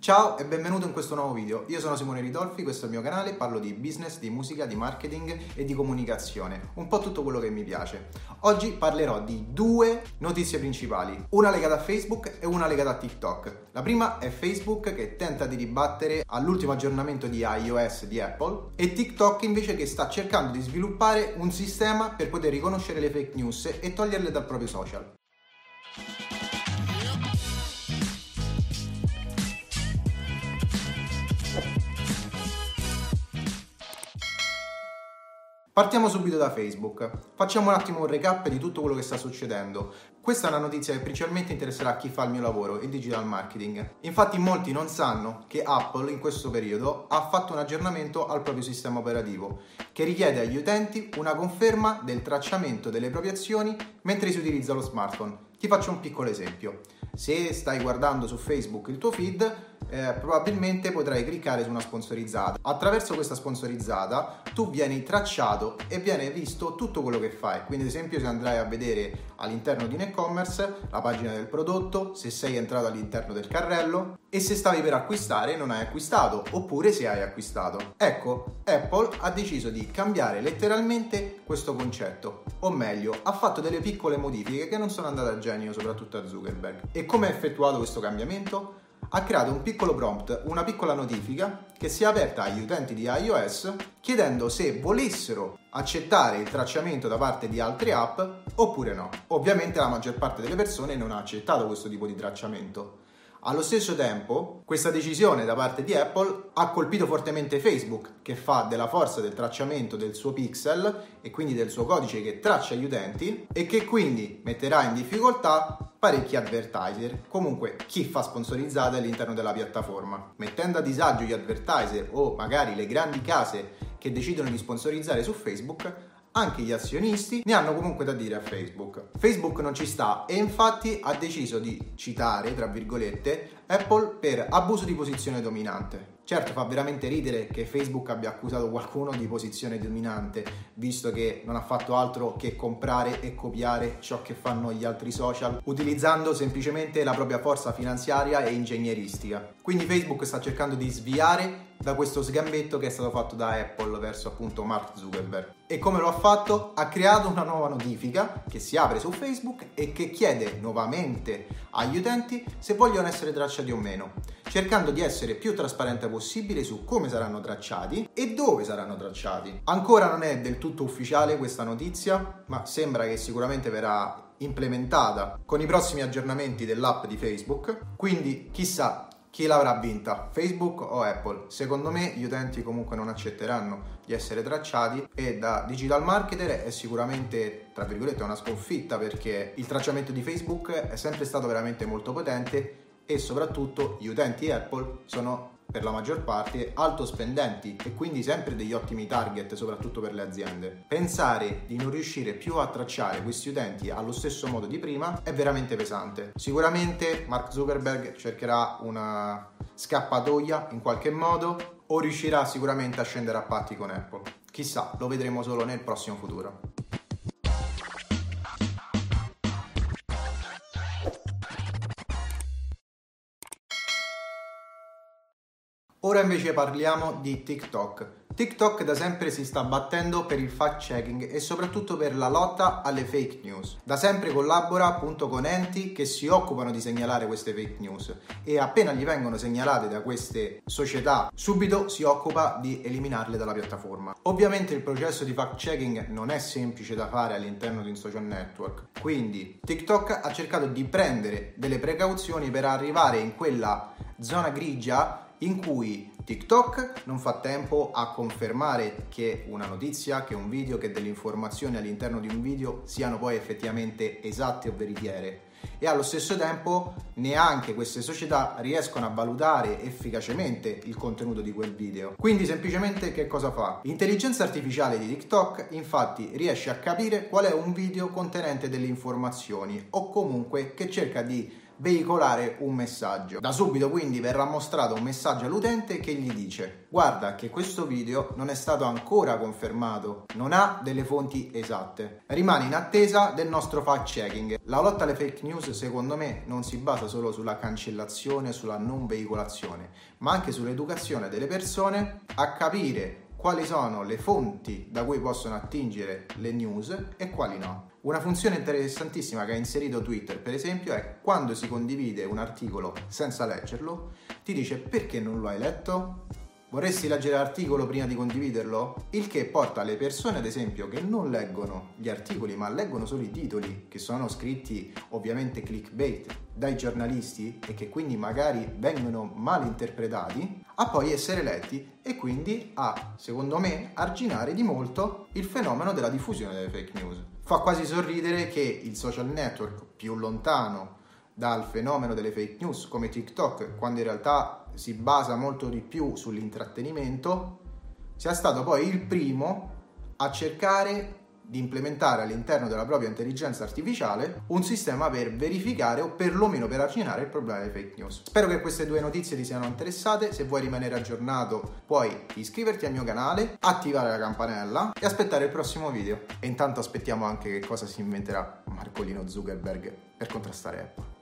Ciao e benvenuto in questo nuovo video. Io sono Simone Ridolfi, questo è il mio canale, parlo di business, di musica, di marketing e di comunicazione, un po' tutto quello che mi piace. Oggi parlerò di due notizie principali, una legata a Facebook e una legata a TikTok. La prima è Facebook che tenta di ribattere all'ultimo aggiornamento di iOS di Apple e TikTok invece che sta cercando di sviluppare un sistema per poter riconoscere le fake news e toglierle dal proprio social. Partiamo subito da Facebook. Facciamo un attimo un recap di tutto quello che sta succedendo. Questa è una notizia che principalmente interesserà chi fa il mio lavoro, il digital marketing. Infatti molti non sanno che Apple in questo periodo ha fatto un aggiornamento al proprio sistema operativo che richiede agli utenti una conferma del tracciamento delle proprie azioni mentre si utilizza lo smartphone. Ti faccio un piccolo esempio. Se stai guardando su Facebook il tuo feed, eh, probabilmente potrai cliccare su una sponsorizzata. Attraverso questa sponsorizzata tu vieni tracciato e viene visto tutto quello che fai. Quindi, ad esempio, se andrai a vedere all'interno di un e-commerce la pagina del prodotto, se sei entrato all'interno del carrello e se stavi per acquistare non hai acquistato, oppure se hai acquistato. Ecco, Apple ha deciso di cambiare letteralmente questo concetto, o meglio, ha fatto delle piccole modifiche che non sono andate a genio, soprattutto a Zuckerberg. E come è effettuato questo cambiamento? ha creato un piccolo prompt, una piccola notifica che si è aperta agli utenti di iOS chiedendo se volessero accettare il tracciamento da parte di altre app oppure no. Ovviamente la maggior parte delle persone non ha accettato questo tipo di tracciamento. Allo stesso tempo, questa decisione da parte di Apple ha colpito fortemente Facebook, che fa della forza del tracciamento del suo pixel e quindi del suo codice che traccia gli utenti e che quindi metterà in difficoltà parecchi advertiser, comunque chi fa sponsorizzate all'interno della piattaforma, mettendo a disagio gli advertiser o magari le grandi case che decidono di sponsorizzare su Facebook anche gli azionisti ne hanno comunque da dire a Facebook. Facebook non ci sta e infatti ha deciso di citare, tra virgolette, Apple per abuso di posizione dominante. Certo, fa veramente ridere che Facebook abbia accusato qualcuno di posizione dominante, visto che non ha fatto altro che comprare e copiare ciò che fanno gli altri social, utilizzando semplicemente la propria forza finanziaria e ingegneristica. Quindi Facebook sta cercando di sviare da questo sgambetto che è stato fatto da Apple verso appunto Mark Zuckerberg. E come lo ha fatto? Ha creato una nuova notifica che si apre su Facebook e che chiede nuovamente agli utenti se vogliono essere tracciati o meno, cercando di essere più trasparente possibile su come saranno tracciati e dove saranno tracciati. Ancora non è del tutto ufficiale questa notizia, ma sembra che sicuramente verrà implementata con i prossimi aggiornamenti dell'app di Facebook, quindi chissà chi l'avrà vinta? Facebook o Apple? Secondo me gli utenti comunque non accetteranno di essere tracciati e da digital marketer è sicuramente, tra virgolette, una sconfitta perché il tracciamento di Facebook è sempre stato veramente molto potente e soprattutto gli utenti Apple sono per la maggior parte alto spendenti e quindi sempre degli ottimi target soprattutto per le aziende. Pensare di non riuscire più a tracciare questi utenti allo stesso modo di prima è veramente pesante. Sicuramente Mark Zuckerberg cercherà una scappatoia in qualche modo o riuscirà sicuramente a scendere a patti con Apple. Chissà, lo vedremo solo nel prossimo futuro. Ora invece parliamo di TikTok. TikTok da sempre si sta battendo per il fact checking e soprattutto per la lotta alle fake news. Da sempre collabora appunto con enti che si occupano di segnalare queste fake news e appena gli vengono segnalate da queste società, subito si occupa di eliminarle dalla piattaforma. Ovviamente il processo di fact checking non è semplice da fare all'interno di un social network, quindi TikTok ha cercato di prendere delle precauzioni per arrivare in quella zona grigia in cui TikTok non fa tempo a confermare che una notizia, che un video, che delle informazioni all'interno di un video siano poi effettivamente esatte o veritiere e allo stesso tempo neanche queste società riescono a valutare efficacemente il contenuto di quel video. Quindi semplicemente che cosa fa? L'intelligenza artificiale di TikTok infatti riesce a capire qual è un video contenente delle informazioni o comunque che cerca di veicolare un messaggio. Da subito quindi verrà mostrato un messaggio all'utente che gli dice guarda che questo video non è stato ancora confermato, non ha delle fonti esatte. Rimane in attesa del nostro fact checking. La lotta alle fake news secondo me non si basa solo sulla cancellazione, sulla non veicolazione, ma anche sull'educazione delle persone a capire quali sono le fonti da cui possono attingere le news e quali no. Una funzione interessantissima che ha inserito Twitter, per esempio, è quando si condivide un articolo senza leggerlo, ti dice perché non lo hai letto? Vorresti leggere l'articolo prima di condividerlo? Il che porta le persone, ad esempio, che non leggono gli articoli ma leggono solo i titoli, che sono scritti ovviamente clickbait dai giornalisti e che quindi magari vengono mal interpretati, a poi essere letti e quindi a, secondo me, arginare di molto il fenomeno della diffusione delle fake news. Fa quasi sorridere che il social network più lontano dal fenomeno delle fake news come TikTok, quando in realtà si basa molto di più sull'intrattenimento, sia stato poi il primo a cercare di implementare all'interno della propria intelligenza artificiale un sistema per verificare o perlomeno per arginare il problema delle fake news. Spero che queste due notizie ti siano interessate, se vuoi rimanere aggiornato puoi iscriverti al mio canale, attivare la campanella e aspettare il prossimo video. E intanto aspettiamo anche che cosa si inventerà Marcolino Zuckerberg per contrastare Apple.